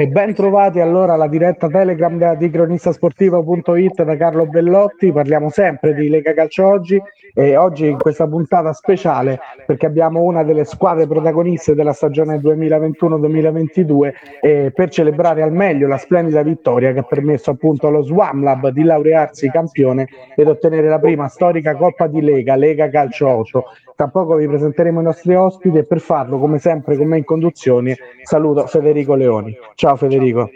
E ben trovati allora alla diretta Telegram di cronistasportivo.it da Carlo Bellotti. Parliamo sempre di Lega Calcio oggi e oggi in questa puntata speciale perché abbiamo una delle squadre protagoniste della stagione 2021-2022 e per celebrare al meglio la splendida vittoria che ha permesso appunto allo Swam Lab di laurearsi campione ed ottenere la prima storica Coppa di Lega, Lega Calcio 8. Tra poco vi presenteremo i nostri ospiti e per farlo, come sempre, con me in conduzione, saluto Federico Leoni. Ciao Federico.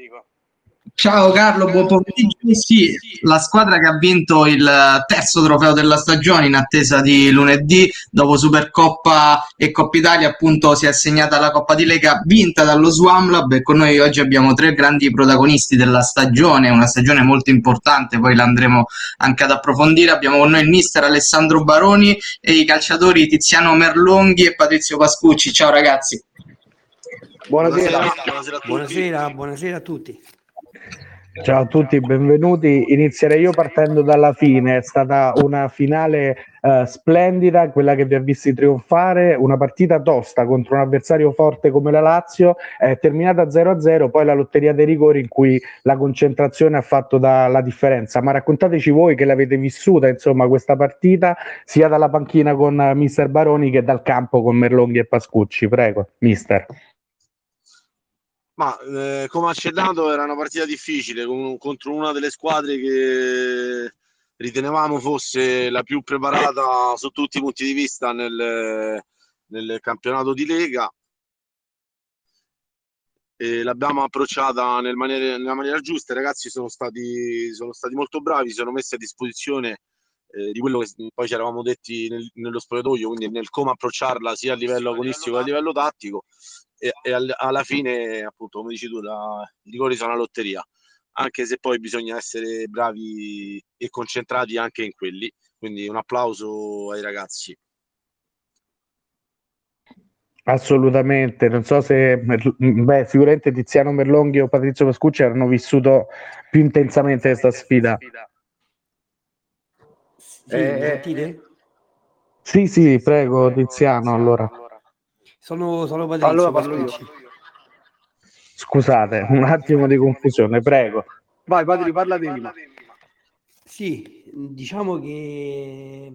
Ciao Carlo, buon pomeriggio. Sì, la squadra che ha vinto il terzo trofeo della stagione in attesa di lunedì, dopo Supercoppa e Coppa Italia, appunto si è assegnata la Coppa di Lega vinta dallo Swamlab e con noi oggi abbiamo tre grandi protagonisti della stagione, una stagione molto importante, poi l'andremo anche ad approfondire. Abbiamo con noi il mister Alessandro Baroni e i calciatori Tiziano Merlonghi e Patrizio Pascucci. Ciao ragazzi. Buonasera, buonasera, buonasera, buonasera a tutti. Ciao a tutti, benvenuti. Inizierei io partendo dalla fine. È stata una finale uh, splendida, quella che vi ha visti trionfare, una partita tosta contro un avversario forte come la Lazio, è terminata 0-0, poi la lotteria dei rigori in cui la concentrazione ha fatto da, la differenza. Ma raccontateci voi che l'avete vissuta, insomma, questa partita, sia dalla panchina con uh, mister Baroni che dal campo con Merlonghi e Pascucci. Prego, mister. Ma eh, come accennato era una partita difficile con, contro una delle squadre che ritenevamo fosse la più preparata su tutti i punti di vista nel, nel campionato di Lega. E l'abbiamo approcciata nel maniera, nella maniera giusta. I ragazzi sono stati, sono stati molto bravi, si sono messi a disposizione eh, di quello che poi ci eravamo detti nel, nello spogliatoio, quindi nel come approcciarla sia a livello agonistico che a livello tattico e, e alla fine, appunto, come dici tu, la, i rigori sono una lotteria, anche se poi bisogna essere bravi e concentrati anche in quelli. Quindi un applauso ai ragazzi. Assolutamente, non so se beh, sicuramente Tiziano Merlonghi o Patrizio Pascucci hanno vissuto più intensamente questa sfida. Sì, eh, sì, sì, prego Tiziano allora. Sono, sono Patrizio, allora parlo io. Scusate, un attimo di confusione, prego. Vai, Patri, parla di prima. Sì, diciamo che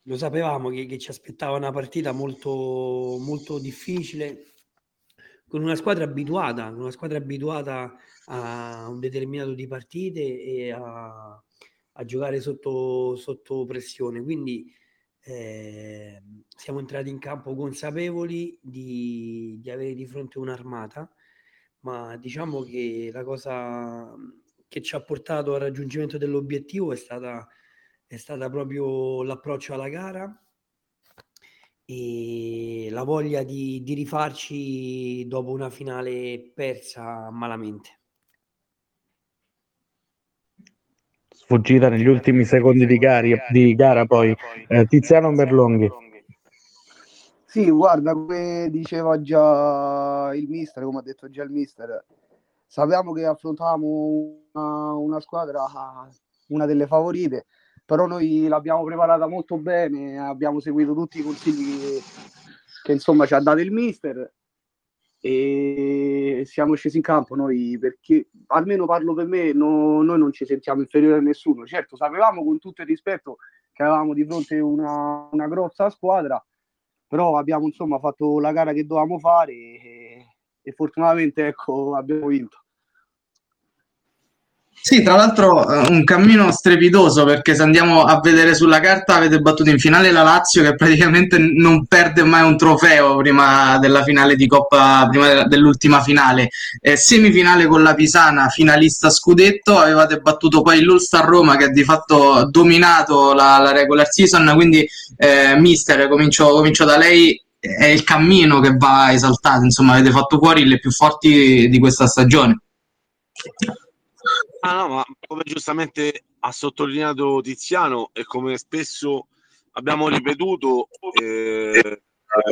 lo sapevamo che, che, ci aspettava una partita molto, molto difficile con una squadra abituata, una squadra abituata a un determinato di partite e a, a giocare sotto, sotto pressione. Quindi eh, siamo entrati in campo consapevoli di, di, avere di fronte un'armata, ma diciamo che la cosa che ci ha portato al raggiungimento dell'obiettivo è stata, è stata proprio l'approccio alla gara e la voglia di, di rifarci dopo una finale persa malamente. Sfuggita negli ultimi secondi di, gari, di gara poi eh, Tiziano Merlonghi. Sì guarda come diceva già il mister come ha detto già il mister sapevamo che affrontavamo una, una squadra una delle favorite però noi l'abbiamo preparata molto bene abbiamo seguito tutti i consigli che, che insomma ci ha dato il mister e siamo scesi in campo noi perché almeno parlo per me no, noi non ci sentiamo inferiori a nessuno. Certo sapevamo con tutto il rispetto che avevamo di fronte una, una grossa squadra però abbiamo insomma fatto la gara che dovevamo fare e, e fortunatamente ecco abbiamo vinto sì, tra l'altro eh, un cammino strepitoso perché se andiamo a vedere sulla carta avete battuto in finale la Lazio che praticamente non perde mai un trofeo prima della finale di Coppa, prima dell'ultima finale, eh, semifinale con la Pisana, finalista scudetto, avevate battuto poi l'Ulster Roma che ha di fatto dominato la, la regular season, quindi eh, mister, comincio, comincio da lei, è il cammino che va esaltato, insomma avete fatto fuori le più forti di questa stagione. Ah, no, ma come giustamente ha sottolineato Tiziano e come spesso abbiamo ripetuto, eh,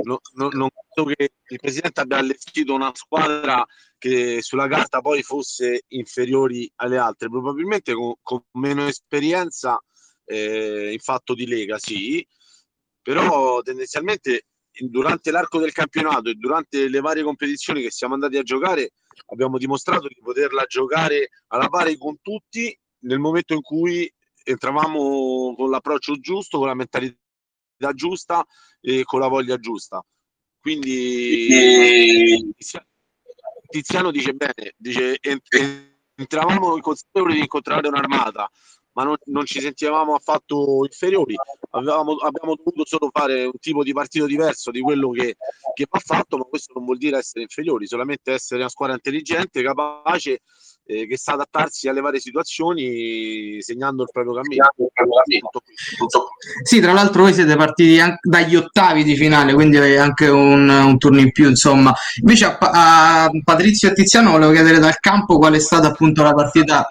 no, no, non credo che il presidente abbia allestito una squadra che sulla carta poi fosse inferiori alle altre, probabilmente con, con meno esperienza eh, in fatto di Lega, sì, però tendenzialmente durante l'arco del campionato e durante le varie competizioni che siamo andati a giocare abbiamo dimostrato di poterla giocare alla pari con tutti nel momento in cui entravamo con l'approccio giusto, con la mentalità giusta e con la voglia giusta. Quindi Tiziano dice bene, dice entravamo consapevoli di incontrare un'armata, ma non, non, ci sentivamo affatto inferiori. Avevamo, abbiamo dovuto solo fare un tipo di partito diverso di quello che, che va fatto, ma questo non vuol dire essere inferiori, solamente essere una squadra intelligente, capace, eh, che sa adattarsi alle varie situazioni, segnando il proprio cammino. Sì, tra l'altro voi siete partiti dagli ottavi di finale, quindi anche un, un turno in più, insomma. Invece a, a Patrizio e Tiziano volevo chiedere dal campo qual è stata appunto la partita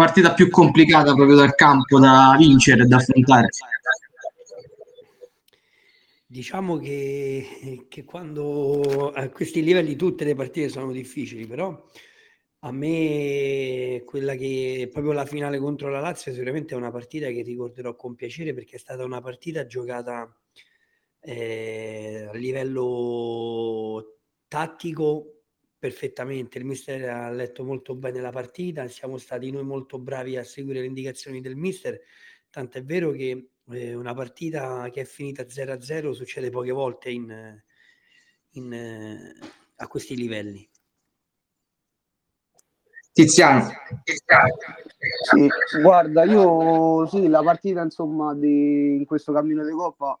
partita più complicata proprio dal campo da vincere e da affrontare? Diciamo che, che quando a questi livelli tutte le partite sono difficili, però a me quella che proprio la finale contro la Lazio sicuramente è una partita che ricorderò con piacere perché è stata una partita giocata eh, a livello tattico perfettamente, il mister ha letto molto bene la partita, siamo stati noi molto bravi a seguire le indicazioni del mister, tanto è vero che eh, una partita che è finita 0-0 succede poche volte in, in, eh, a questi livelli. Tiziano. Sì, guarda, io sì, la partita insomma di, in questo cammino di Coppa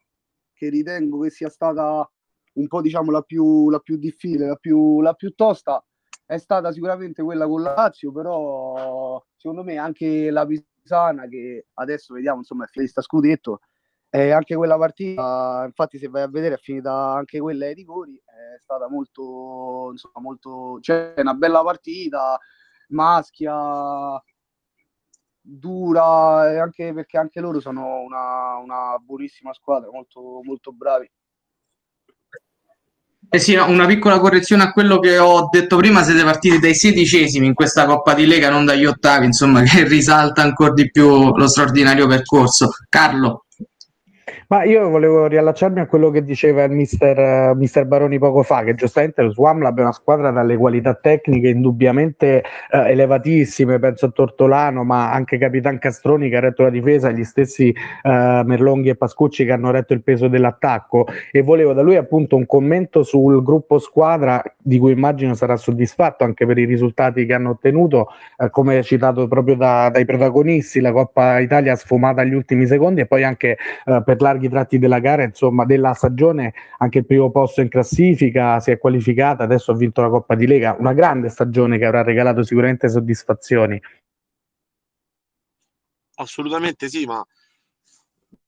che ritengo che sia stata un po' diciamo la più, la più difficile, la più, la più tosta è stata sicuramente quella con la Lazio, però secondo me anche la Pisana che adesso vediamo insomma è finita scudetto, eh, anche quella partita, infatti se vai a vedere è finita anche quella ai rigori, è stata molto, insomma molto, cioè una bella partita, maschia, dura, anche perché anche loro sono una, una buonissima squadra, molto, molto bravi. Eh sì, no, una piccola correzione a quello che ho detto prima, siete partiti dai sedicesimi in questa Coppa di Lega, non dagli ottavi, insomma, che risalta ancora di più lo straordinario percorso. Carlo. Ma io volevo riallacciarmi a quello che diceva il mister, uh, mister Baroni poco fa, che giustamente lo Swamlab è una squadra dalle qualità tecniche indubbiamente uh, elevatissime, penso a Tortolano, ma anche Capitan Castroni che ha retto la difesa, gli stessi uh, Merlonghi e Pascucci che hanno retto il peso dell'attacco. E volevo da lui appunto un commento sul gruppo squadra di cui immagino sarà soddisfatto anche per i risultati che hanno ottenuto, come citato proprio da, dai protagonisti, la Coppa Italia sfumata agli ultimi secondi e poi anche per larghi larghi tratti della gara, insomma, della stagione, anche il primo posto in classifica, si è qualificata, adesso ha vinto la Coppa di Lega, una grande stagione che avrà regalato sicuramente soddisfazioni. Assolutamente sì, ma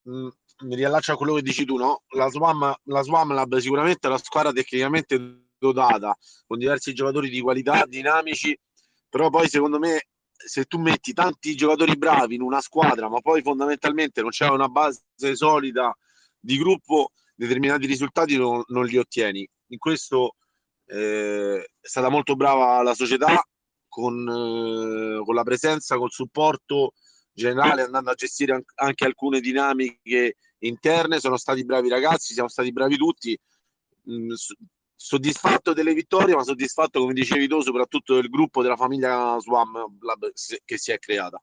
mm, mi riallaccio a quello che dici tu, no? La Swam, la Swam Lab sicuramente è una squadra tecnicamente dotata, con diversi giocatori di qualità, dinamici, però poi secondo me se tu metti tanti giocatori bravi in una squadra, ma poi fondamentalmente non c'è una base solida di gruppo, determinati risultati non, non li ottieni. In questo eh, è stata molto brava la società con, eh, con la presenza, col supporto generale, andando a gestire anche alcune dinamiche interne. Sono stati bravi ragazzi, siamo stati bravi tutti. Soddisfatto delle vittorie, ma soddisfatto, come dicevi tu, soprattutto del gruppo della famiglia Swam che si è creata.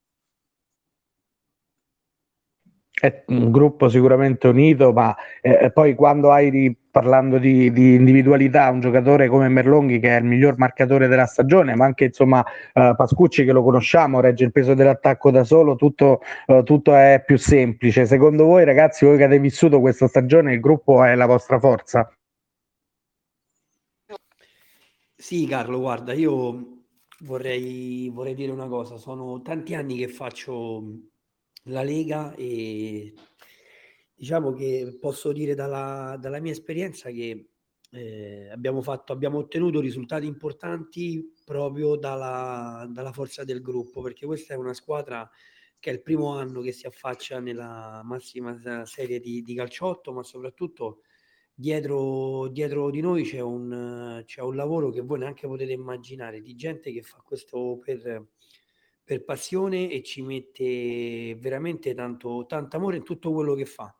È un gruppo sicuramente unito, ma eh, poi quando hai parlando di, di, individualità, un giocatore come Merlonghi che è il miglior marcatore della stagione, ma anche insomma uh, Pascucci che lo conosciamo, regge il peso dell'attacco da solo, tutto, uh, tutto, è più semplice. Secondo voi ragazzi, voi che avete vissuto questa stagione, il gruppo è la vostra forza? Sì, Carlo, guarda, io vorrei, vorrei dire una cosa, sono tanti anni che faccio la Lega e diciamo che posso dire dalla, dalla mia esperienza che eh, abbiamo, fatto, abbiamo ottenuto risultati importanti proprio dalla, dalla forza del gruppo, perché questa è una squadra che è il primo anno che si affaccia nella massima serie di, di calciotto, ma soprattutto dietro, dietro di noi c'è un, c'è un lavoro che voi neanche potete immaginare di gente che fa questo per, per passione e ci mette veramente tanto, tanto amore in tutto quello che fa.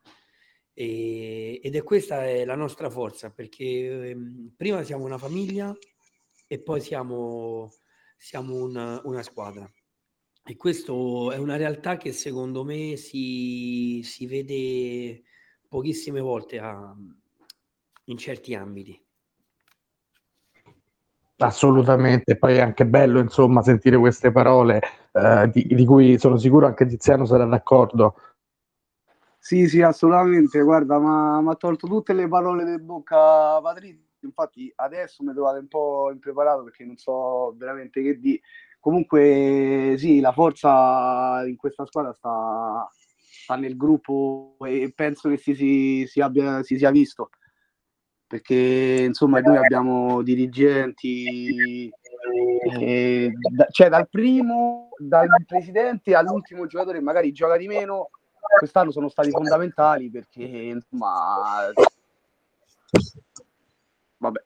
E, ed è questa è la nostra forza perché eh, prima siamo una famiglia e poi siamo, siamo una, una squadra. E questo è una realtà che secondo me si, si vede pochissime volte a, in certi ambiti. Assolutamente, poi è anche bello insomma sentire queste parole eh, di, di, cui sono sicuro anche Tiziano sarà d'accordo. Sì, sì, assolutamente, guarda, mi ha tolto tutte le parole di bocca Patrizio, infatti adesso mi trovate un po' impreparato perché non so veramente che di. Comunque sì, la forza in questa squadra sta, sta nel gruppo e penso che si, si, si, abbia, si sia visto perché insomma noi abbiamo dirigenti, eh, da, cioè dal primo, dal presidente all'ultimo giocatore magari gioca di meno, quest'anno sono stati fondamentali perché insomma vabbè.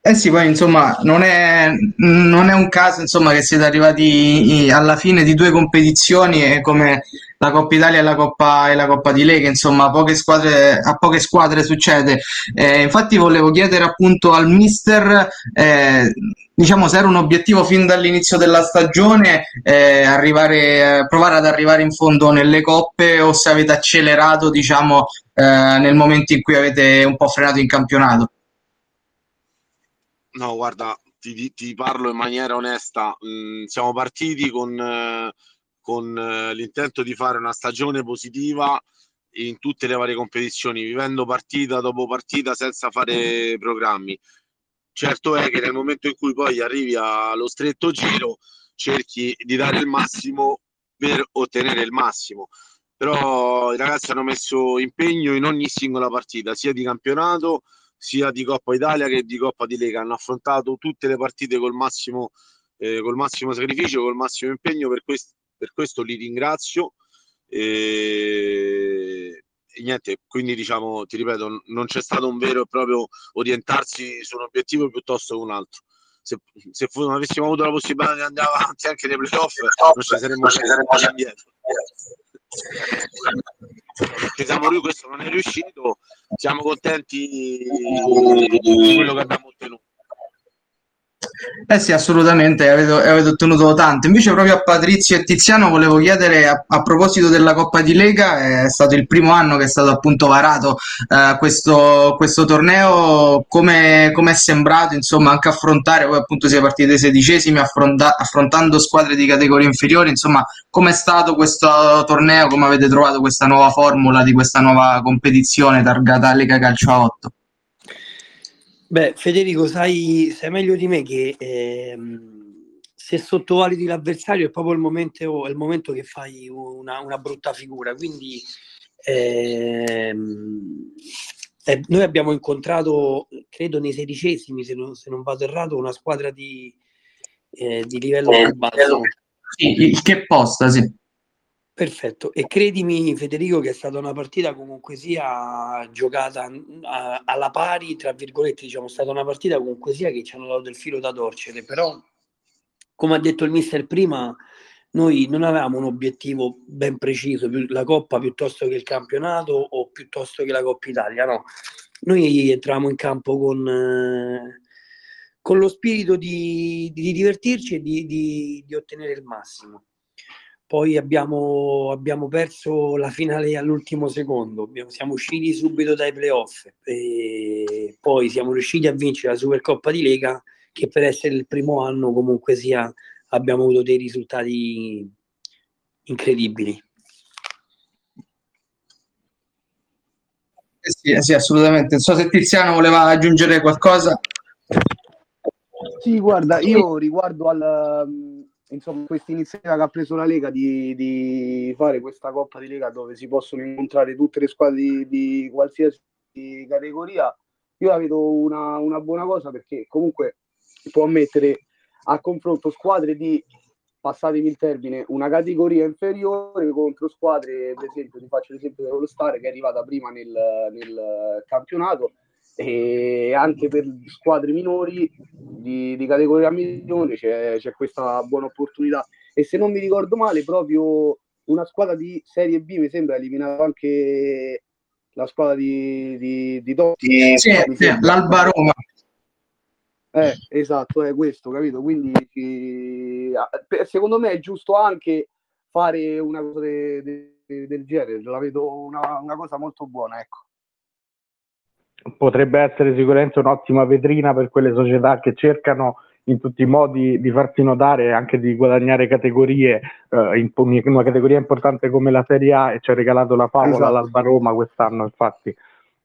Eh sì, poi insomma non è, non è un caso insomma, che siete arrivati alla fine di due competizioni come la Coppa Italia e la Coppa, e la Coppa di Lega, insomma poche squadre, a poche squadre succede. Eh, infatti volevo chiedere appunto al mister eh, diciamo se era un obiettivo fin dall'inizio della stagione eh, arrivare, provare ad arrivare in fondo nelle coppe o se avete accelerato diciamo eh, nel momento in cui avete un po' frenato in campionato. No, guarda, ti, ti parlo in maniera onesta. Mm, siamo partiti con, eh, con eh, l'intento di fare una stagione positiva in tutte le varie competizioni, vivendo partita dopo partita senza fare programmi. Certo è che nel momento in cui poi arrivi allo stretto giro, cerchi di dare il massimo per ottenere il massimo. Però i ragazzi hanno messo impegno in ogni singola partita, sia di campionato sia di Coppa Italia che di Coppa di Lega. Hanno affrontato tutte le partite col massimo, eh, col massimo sacrificio, col massimo impegno. Per, quest- per questo li ringrazio. E... e niente, quindi diciamo, ti ripeto, non c'è stato un vero e proprio orientarsi su un obiettivo piuttosto che un altro. Se, se fu, non avessimo avuto la possibilità di andare avanti anche nei playoff, non ci saremmo, saremmo indietro ci siamo lui questo non è riuscito siamo contenti di quello che abbiamo eh sì, assolutamente, avete, avete, ottenuto tanto. Invece proprio a Patrizio e Tiziano volevo chiedere, a, a, proposito della Coppa di Lega, è stato il primo anno che è stato appunto varato eh, questo, questo, torneo, come è sembrato insomma anche affrontare, poi appunto si è partiti dai sedicesimi affronta, affrontando squadre di categorie inferiori, insomma come è stato questo torneo, come avete trovato questa nuova formula di questa nuova competizione targata Lega Calcio a 8? Beh, Federico, sai, sai meglio di me che ehm, se sottovaluti l'avversario è proprio il momento, il momento che fai una, una, brutta figura. Quindi ehm, eh, noi abbiamo incontrato, credo nei sedicesimi, se non, se non vado errato, una squadra di, eh, di livello più basso. Sì, il che posta, sì. Perfetto, e credimi Federico che è stata una partita comunque sia giocata a, alla pari, tra virgolette, diciamo, è stata una partita comunque sia che ci hanno dato del filo da torcere, però come ha detto il mister prima, noi non avevamo un obiettivo ben preciso, la Coppa piuttosto che il campionato o piuttosto che la Coppa Italia, no. Noi entravamo in campo con, eh, con lo spirito di, di divertirci e di, di, di ottenere il massimo poi abbiamo, abbiamo, perso la finale all'ultimo secondo, abbiamo, siamo usciti subito dai playoff e poi siamo riusciti a vincere la Supercoppa di Lega che per essere il primo anno comunque sia abbiamo avuto dei risultati incredibili. Eh sì, eh sì, assolutamente. Non so se Tiziano voleva aggiungere qualcosa. Sì, guarda, io riguardo al insomma, questa iniziativa che ha preso la Lega di, di, fare questa Coppa di Lega dove si possono incontrare tutte le squadre di, di qualsiasi categoria, io la vedo una, una, buona cosa perché comunque può mettere a confronto squadre di, passatemi il termine, una categoria inferiore contro squadre, per esempio, ti faccio l'esempio dello Star che è arrivata prima nel, nel campionato e anche per squadre minori di, di categoria milione c'è, c'è, questa buona opportunità. E se non mi ricordo male proprio una squadra di Serie B mi sembra ha eliminato anche la squadra di, di, di Totti sì, sì, l'Alba Roma. Eh, esatto, è questo, capito? Quindi secondo me è giusto anche fare una cosa de, de, del genere, la vedo una, una cosa molto buona, ecco potrebbe essere sicuramente un'ottima vetrina per quelle società che cercano in tutti i modi di farsi notare e anche di guadagnare categorie eh, in una categoria importante come la Serie A e ci ha regalato la favola esatto. all'Alba Roma quest'anno infatti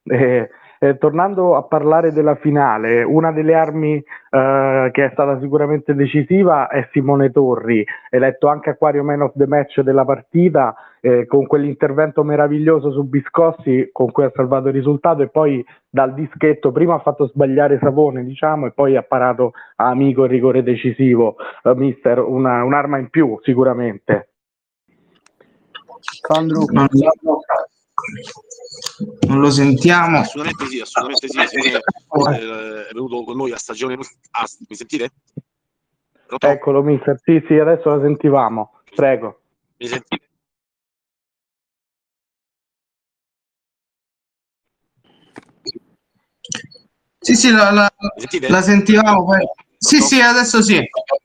eh, eh, tornando a parlare della finale, una delle armi eh, che è stata sicuramente decisiva è Simone Torri, eletto anche Aquario Man of the Match della partita, eh, con quell'intervento meraviglioso su Biscossi con cui ha salvato il risultato e poi dal dischetto prima ha fatto sbagliare Savone diciamo e poi ha parato a amico il rigore decisivo. Uh, mister, una, un'arma in più sicuramente. Sandro. Non lo sentiamo. Assolutamente sì, assolutamente sì. Simone eh, è venuto con noi a stagione. Ah, mi sentite? Pronto? Eccolo, mister. Sì, sì, adesso la sentivamo. Prego. Mi sentite? Sì, sì, la, la, la sentivamo. Poi. Sì, sì, adesso sì.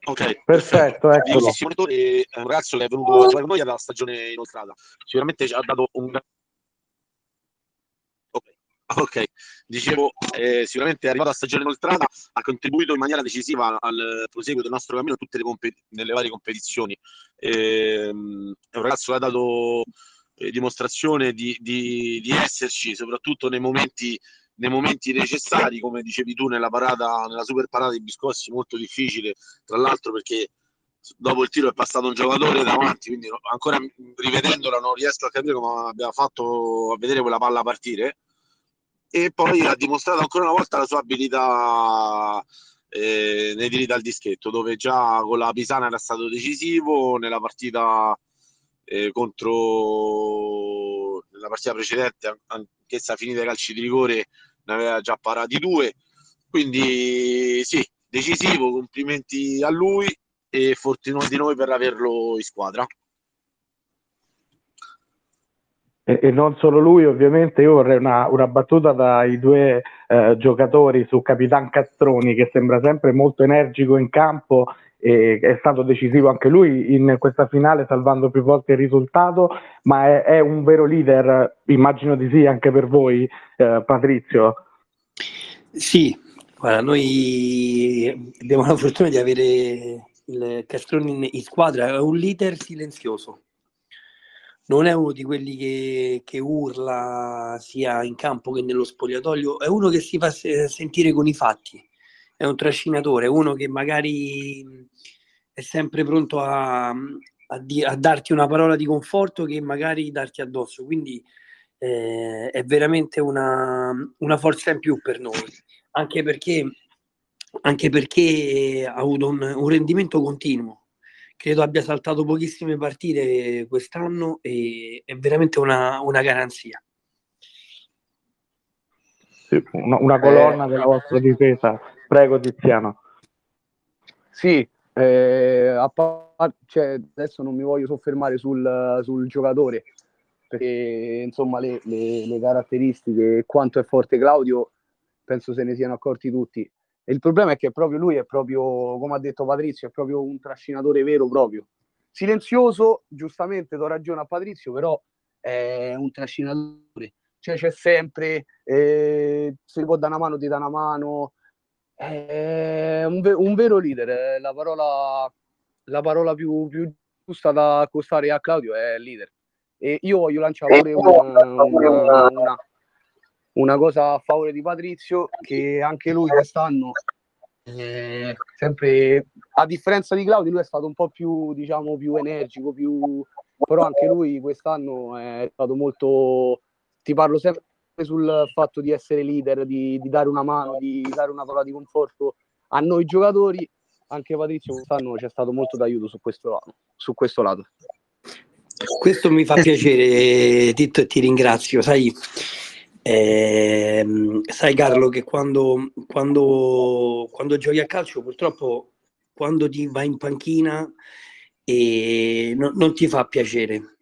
Ok, perfetto. È un ragazzo che è venuto con noi alla stagione inoltrata. Sicuramente ci ha dato un Ok, dicevo, eh, sicuramente è arrivato a stagione inoltrata, ha contribuito in maniera decisiva al proseguo del nostro cammino tutte le compet- nelle varie competizioni. Eh, è un ragazzo che ha dato eh, dimostrazione di, di, di, esserci, soprattutto nei momenti, nei momenti, necessari, come dicevi tu nella parata, nella super parata di Biscossi, molto difficile, tra l'altro perché dopo il tiro è passato un giocatore davanti, quindi ancora rivedendola non riesco a capire come abbia fatto a vedere quella palla partire e poi ha dimostrato ancora una volta la sua abilità eh, nei tiri dal dischetto, dove già con la Pisana era stato decisivo, nella partita eh, contro la partita precedente, anch'essa finita ai calci di rigore, ne aveva già parati due. Quindi sì, decisivo, complimenti a lui e fortunato di noi per averlo in squadra e, e, non solo lui, ovviamente io vorrei una, una battuta dai due eh, giocatori su Capitan Castroni che sembra sempre molto energico in campo e è stato decisivo anche lui in questa finale salvando più volte il risultato, ma è, è un vero leader, immagino di sì anche per voi eh, Patrizio. Sì, guarda, noi abbiamo la fortuna di avere il Castroni in, in squadra, è un leader silenzioso non è uno di quelli che, che, urla sia in campo che nello spogliatoio, è uno che si fa sentire con i fatti, è un trascinatore, è uno che magari è sempre pronto a, a, di, a darti una parola di conforto che magari darti addosso, quindi eh, è veramente una, una, forza in più per noi, anche perché, anche perché ha avuto un, un rendimento continuo credo abbia saltato pochissime partite quest'anno e è veramente una, una garanzia. Sì, una, una, colonna eh, della vostra difesa. Prego Tiziano. Sì, eh, a par- cioè, adesso non mi voglio soffermare sul, sul giocatore perché insomma le, le, le caratteristiche quanto è forte Claudio penso se ne siano accorti tutti e il problema è che proprio lui è proprio, come ha detto Patrizio, è proprio un trascinatore vero proprio. Silenzioso, giustamente do ragione a Patrizio, però è un trascinatore. Cioè c'è sempre, eh, se può dare una mano ti dà una mano. È un, un vero leader, la parola, la parola più, più giusta da accostare a Claudio è leader. E io voglio lanciare pure una, una, una una cosa a favore di Patrizio che anche lui quest'anno eh, sempre a differenza di Claudio lui è stato un po' più diciamo più energico più però anche lui quest'anno è stato molto ti parlo sempre sul fatto di essere leader di, di dare una mano di dare una parola di conforto a noi giocatori anche Patrizio quest'anno c'è stato molto d'aiuto su questo lato, su questo lato. questo mi fa piacere Tito e ti ringrazio sai eh, sai Carlo che quando, quando, quando, giochi a calcio purtroppo quando ti vai in panchina e no, non ti fa piacere.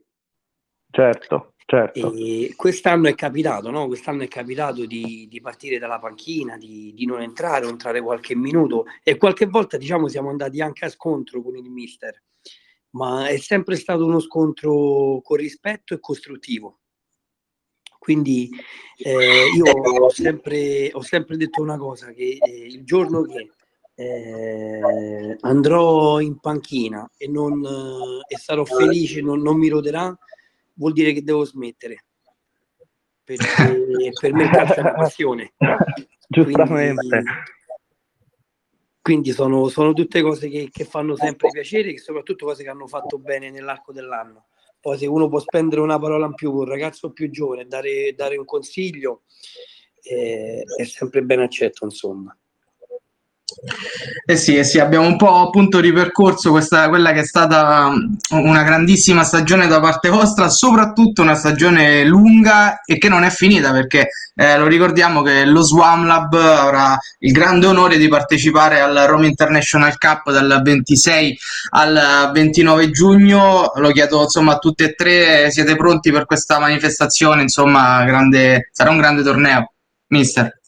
Certo. Certo. E quest'anno è capitato, no? Quest'anno è capitato di, di partire dalla panchina, di, di, non entrare o entrare qualche minuto e qualche volta diciamo siamo andati anche a scontro con il mister, ma è sempre stato uno scontro con rispetto e costruttivo. Quindi eh, io ho sempre, ho sempre, detto una cosa, che eh, il giorno che eh, andrò in panchina e, non, e sarò felice, non, non mi roderà, vuol dire che devo smettere. Perché per me il calcio è una passione. Giustamente. Quindi, quindi sono, sono, tutte cose che, che, fanno sempre piacere, che soprattutto cose che hanno fatto bene nell'arco dell'anno. Poi se uno può spendere una parola in più con un ragazzo più giovane, dare, dare un consiglio, eh, è sempre ben accetto, insomma. Eh sì, eh sì, abbiamo un po' appunto ripercorso questa, quella che è stata um, una grandissima stagione da parte vostra, soprattutto una stagione lunga e che non è finita perché eh, lo ricordiamo che lo Swam Lab avrà il grande onore di partecipare al Rome International Cup dal 26 al 29 giugno. Lo chiedo insomma a tutti e tre, siete pronti per questa manifestazione? Insomma, grande, sarà un grande torneo, mister.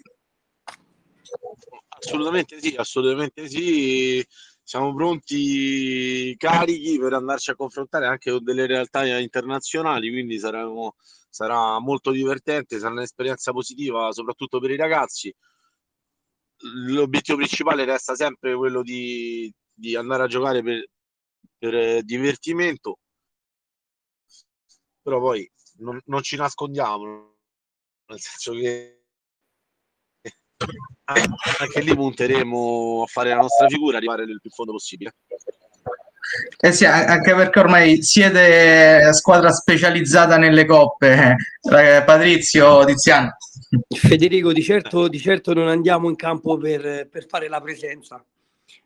Assolutamente sì, assolutamente sì. Siamo pronti, carichi per andarci a confrontare anche con delle realtà internazionali, quindi saremo, sarà molto divertente, sarà un'esperienza positiva soprattutto per i ragazzi. L'obiettivo principale resta sempre quello di, di andare a giocare per, per divertimento, però poi non, non ci nascondiamo, nel senso che anche lì punteremo a fare la nostra figura, arrivare nel più fondo possibile. Eh sì, anche perché ormai siete squadra specializzata nelle coppe, eh, Patrizio, Tiziano. Federico, di certo, di certo non andiamo in campo per, per fare la presenza.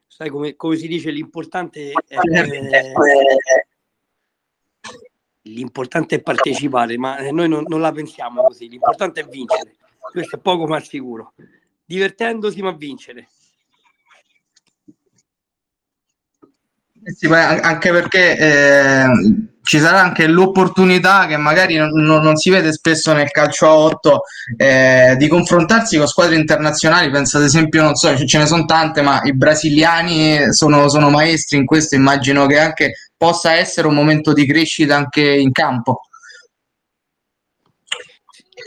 Sai come, come si dice, l'importante è, eh, l'importante è partecipare, ma noi non, non la pensiamo così, l'importante è vincere. Questo è poco ma sicuro divertendosi ma vincere. Eh sì, anche perché eh, ci sarà anche l'opportunità che magari non, non, si vede spesso nel calcio a 8 eh, di confrontarsi con squadre internazionali. Penso ad esempio, non so, ce ne sono tante, ma i brasiliani sono, sono maestri in questo. Immagino che anche possa essere un momento di crescita anche in campo.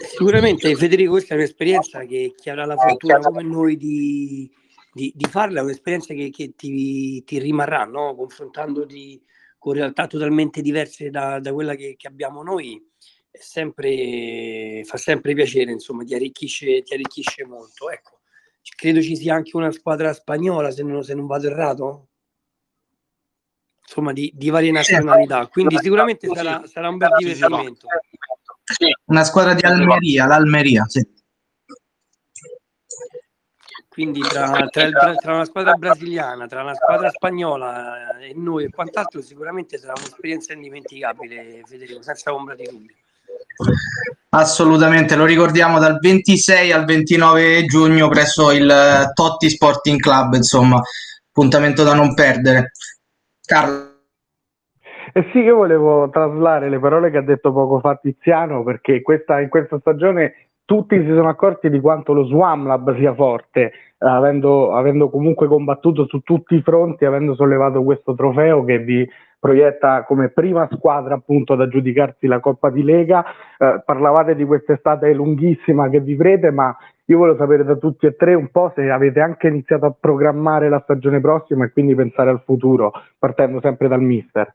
Sicuramente Federico, questa è un'esperienza che chi avrà la fortuna come noi di, di, di farla, è un'esperienza che, che ti, ti, rimarrà, no? confrontandoti con realtà totalmente diverse da, da quella che, che, abbiamo noi, sempre, fa sempre piacere, insomma, ti arricchisce, ti arricchisce molto. Ecco, credo ci sia anche una squadra spagnola, se non, se non vado errato, insomma, di, di varie nazionalità, quindi sicuramente sarà, sarà un bel divertimento. Una squadra di Almeria, l'Almeria, sì. Quindi tra, tra, il, tra, una squadra brasiliana, tra una squadra spagnola e noi e quant'altro sicuramente sarà un'esperienza indimenticabile, Federico, senza ombra di dubbio. Assolutamente, lo ricordiamo dal 26 al 29 giugno presso il Totti Sporting Club, insomma, appuntamento da non perdere. Carlo. Eh sì, io volevo traslare le parole che ha detto poco fa Tiziano perché questa, in questa stagione tutti si sono accorti di quanto lo Swam Lab sia forte, avendo, avendo, comunque combattuto su tutti i fronti, avendo sollevato questo trofeo che vi proietta come prima squadra appunto ad aggiudicarsi la Coppa di Lega. Eh, parlavate di quest'estate lunghissima che vivrete, ma io volevo sapere da tutti e tre un po' se avete anche iniziato a programmare la stagione prossima e quindi pensare al futuro, partendo sempre dal mister.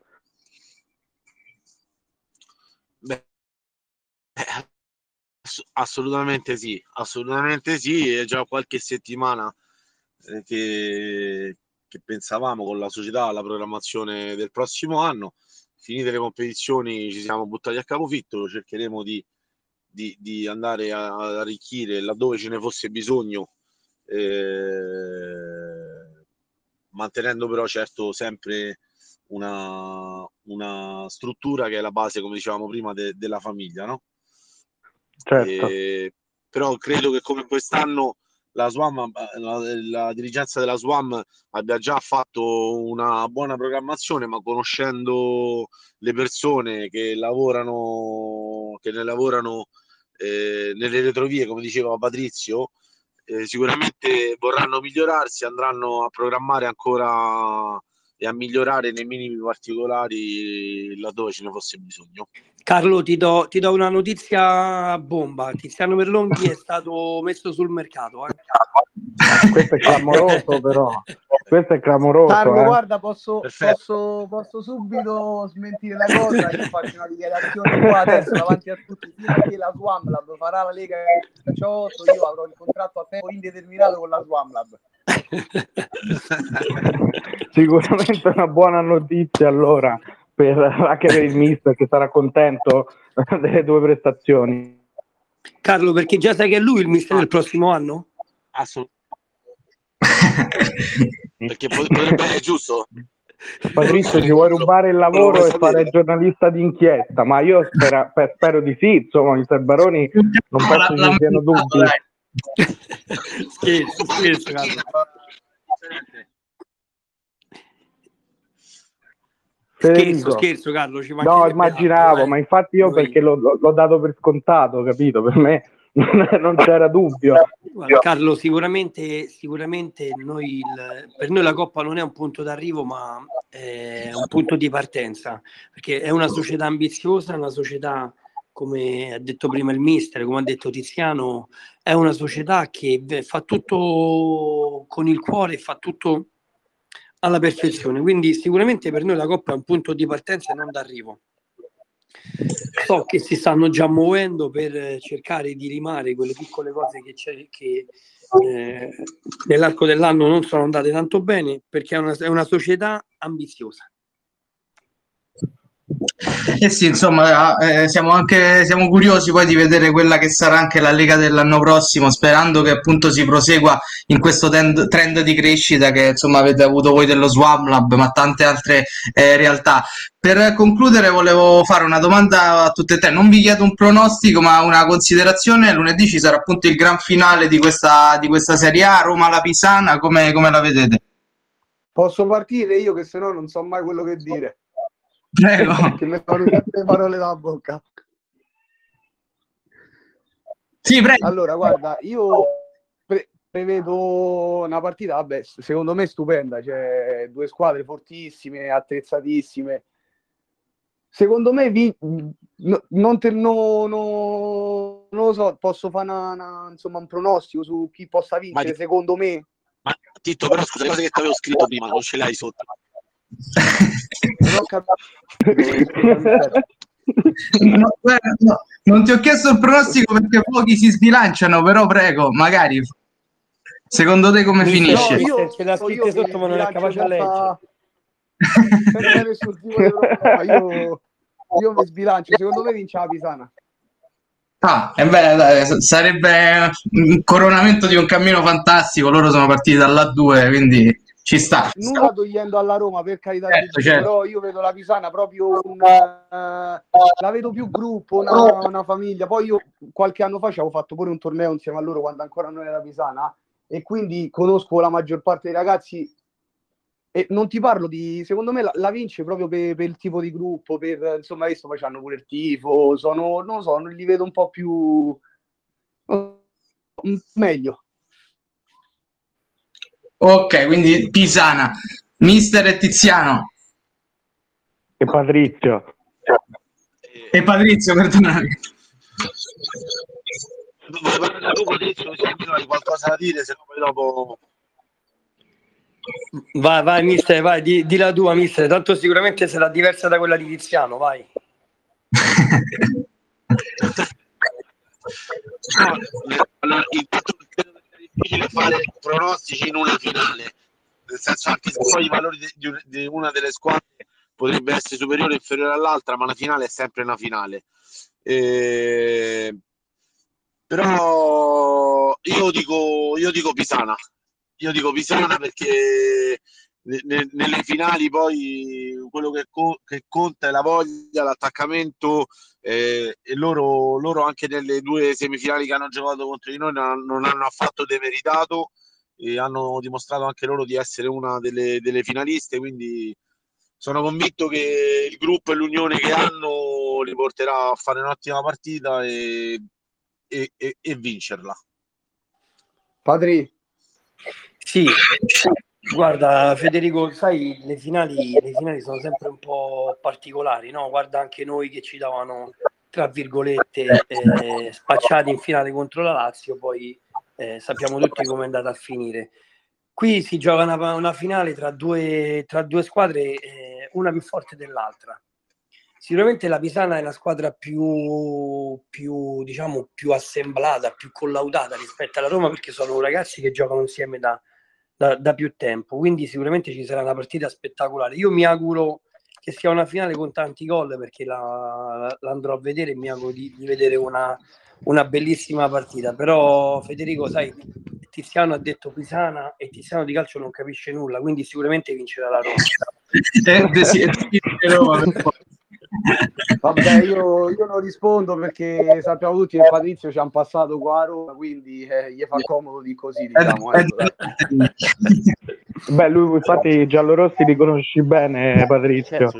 Assolutamente sì, assolutamente sì, è già qualche settimana eh, che, che, pensavamo con la società alla programmazione del prossimo anno. Finite le competizioni ci siamo buttati a capofitto, cercheremo di, di, di andare a, ad arricchire laddove ce ne fosse bisogno, eh, mantenendo però certo sempre una, una, struttura che è la base, come dicevamo prima, de, della famiglia, no? Certo. E, però credo che come quest'anno la SWAM, la, la, dirigenza della SWAM abbia già fatto una buona programmazione, ma conoscendo le persone che lavorano, che ne lavorano eh, nelle retrovie, come diceva Patrizio, eh, sicuramente vorranno migliorarsi, andranno a programmare ancora e a migliorare nei minimi particolari laddove ce ne fosse bisogno. Carlo, ti do, ti do una notizia bomba. Tiziano Merlonghi è stato messo sul mercato. Eh? Questo è clamoroso, però. Questo è clamoroso. Carlo, eh. guarda, posso, posso, posso, subito smentire la cosa. Io faccio una dichiarazione qua adesso davanti a tutti. Fino che la Swamlab farà la Lega 18, io avrò il contratto a tempo indeterminato con la Swamlab. Sicuramente una buona notizia allora per, anche per il mister che sarà contento delle due prestazioni. Carlo, perché già sai che è lui il mister del prossimo anno? Assolutamente. perché potrebbe essere giusto. Patrizio, ci vuoi rubare il lavoro e fare il giornalista d'inchiesta? Ma io spero, spero di sì, insomma, mister Baroni non penso ci siano dubbi. Scherzo, scherzo, Carlo. Scherzo, scherzo, Carlo. Ci no, immaginavo, altro, eh. ma infatti io perché l'ho, l'ho, dato per scontato, capito? Per me non c'era dubbio. Guarda, Carlo, sicuramente, sicuramente noi il, per noi la Coppa non è un punto d'arrivo, ma è un punto di partenza, perché è una società ambiziosa, una società, come ha detto prima il mister, come ha detto Tiziano, è una società che fa tutto con il cuore, fa tutto alla perfezione. Quindi sicuramente per noi la Coppa è un punto di partenza e non d'arrivo. So che si stanno già muovendo per cercare di rimare quelle piccole cose che, che eh, nell'arco dell'anno non sono andate tanto bene perché è una, è una società ambiziosa. Eh sì, insomma, eh, siamo anche siamo curiosi poi di vedere quella che sarà anche la Lega dell'anno prossimo, sperando che appunto si prosegua in questo trend, trend di crescita che insomma avete avuto voi dello Swam Lab, ma tante altre eh, realtà. Per concludere volevo fare una domanda a tutte e tre, non vi chiedo un pronostico ma una considerazione, lunedì ci sarà appunto il gran finale di questa, di questa Serie A, Roma-La Pisana, come, come la vedete? Posso partire io che se no non so mai quello che dire. Prego. che mi fanno le parole dalla bocca. Sì, prego. Allora, guarda, io pre- prevedo una partita, vabbè, secondo me stupenda, cioè due squadre fortissime, attrezzatissime. Secondo me vi- no, non, te, no, no, non lo so, posso fare una, una, insomma, un pronostico su chi possa vincere, Ma secondo me. Ma Tito, però scusa, le cose che ti avevo scritto prima non ce le hai sotto. No, no, non ti ho chiesto il pronostico perché pochi si sbilanciano, però prego, magari. Secondo te come finisce? No, io, ce l'ha scritte sotto, ma non è capace a leggere. io, io mi sbilancio, secondo me vince la Pisana. Ah, e beh, sarebbe un coronamento di un cammino fantastico. Loro sono partiti dall'A2, quindi ci sta. Nulla togliendo alla Roma per carità certo, di certo. però io vedo la Pisana proprio un, uh, la vedo più gruppo, una, una, famiglia. Poi io qualche anno fa ci avevo fatto pure un torneo insieme a loro quando ancora non era Pisana e quindi conosco la maggior parte dei ragazzi e non ti parlo di, secondo me la, la vince proprio per, per, il tipo di gruppo, per insomma, visto poi hanno pure il tifo, sono, non lo so, li vedo un po' più meglio. Ok, quindi Pisana, mister e Tiziano. E Patrizio. E Patrizio, perdonami. Tu Patrizio, se hai qualcosa da dire, se no poi dopo... Vai, vai, mister, vai, di, di la tua, mister. Tanto sicuramente sarà diversa da quella di Tiziano, vai. allora, il difficile fare pronostici in una finale, nel senso anche se poi i valori di, di una delle squadre potrebbe essere superiore o inferiore all'altra, ma la finale è sempre una finale. Eh, però io dico, io dico Pisana, io dico Pisana perché ne, nelle finali poi quello che, co- che, conta è la voglia, l'attaccamento eh, e loro, loro, anche nelle due semifinali che hanno giocato contro di noi non, non hanno affatto demeritato e hanno dimostrato anche loro di essere una delle, delle finaliste, quindi sono convinto che il gruppo e l'unione che hanno li porterà a fare un'ottima partita e, e, e, e vincerla. Padri. Sì, guarda Federico, sai, le finali, le finali sono sempre un po' particolari, no? Guarda anche noi che ci davano, tra virgolette, eh, spacciati in finale contro la Lazio, poi eh, sappiamo tutti come è andata a finire. Qui si gioca una, una finale tra due, tra due squadre, eh, una più forte dell'altra. Sicuramente la Pisana è la squadra più, più, diciamo, più assemblata, più collaudata rispetto alla Roma perché sono ragazzi che giocano insieme da, da, da più tempo, quindi sicuramente ci sarà una partita spettacolare. Io mi auguro che sia una finale con tanti gol perché la, la andrò a vedere e mi auguro di, di vedere una, una bellissima partita. Però Federico, sai, Tiziano ha detto Pisana e Tiziano di calcio non capisce nulla, quindi sicuramente vincerà la Roma. Vabbè, io, io, non rispondo perché sappiamo tutti che Patrizio ci ha passato qua a Roma, quindi eh, gli fa comodo di così, diciamo. Eh. Beh, lui infatti giallorossi li conosci bene, Patrizio.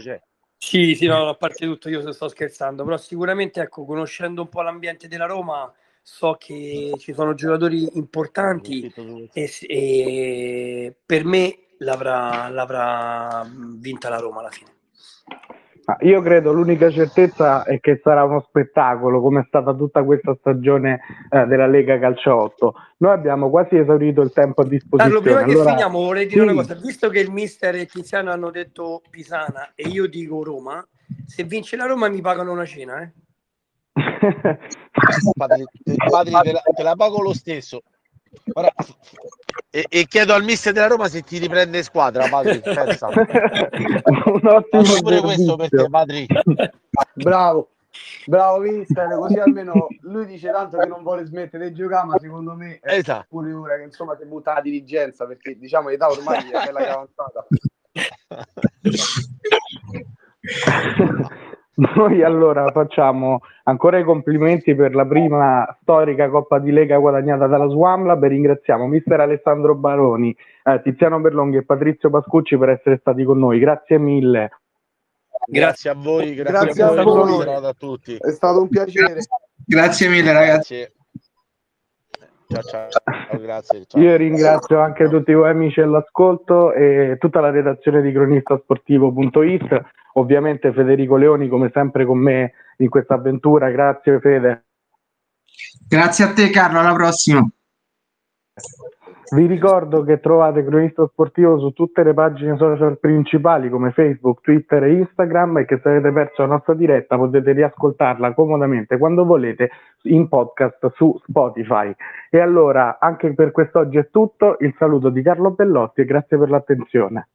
Sì, sì, no, a parte tutto io sto scherzando, però sicuramente, ecco, conoscendo un po' l'ambiente della Roma, so che ci sono giocatori importanti e, e per me l'avrà, l'avrà vinta la Roma alla fine. Io credo l'unica certezza è che sarà uno spettacolo, come è stata tutta questa stagione eh, della Lega Calcio 8. Noi abbiamo quasi esaurito il tempo a disposizione. Carlo, prima allora... che finiamo vorrei dire sì. una cosa. Visto che il mister e Tiziano hanno detto Pisana e io dico Roma, se vince la Roma mi pagano una cena, eh? padre, padre te, la, te la pago lo stesso. Ora, e, e, chiedo al mister della Roma se ti riprende squadra, Padri. Un ottimo pure questo per te, Padri. Bravo, bravo mister, così almeno lui dice tanto che non vuole smettere di giocare, ma secondo me è esatto. pure ora che insomma si butta la dirigenza, perché diciamo l'età ormai è quella che è avanzata. Noi allora facciamo ancora i complimenti per la prima storica Coppa di Lega guadagnata dalla Swamlab e ringraziamo mister Alessandro Baroni, eh, Tiziano Berlonghi e Patrizio Pascucci per essere stati con noi. Grazie mille. Grazie a voi, grazie, grazie a, voi, a, voi. a tutti. È stato un piacere. Grazie mille ragazzi. Ciao, ciao. ciao grazie. Ciao. Io ringrazio anche tutti voi amici all'ascolto e tutta la redazione di cronistasportivo.it ovviamente Federico Leoni come sempre con me in questa avventura. Grazie Fede. Grazie a te Carlo, alla prossima. Vi ricordo che trovate Cronista Sportivo su tutte le pagine social principali come Facebook, Twitter e Instagram e che se avete perso la nostra diretta potete riascoltarla comodamente quando volete in podcast su Spotify. E allora anche per quest'oggi è tutto, il saluto di Carlo Bellotti e grazie per l'attenzione.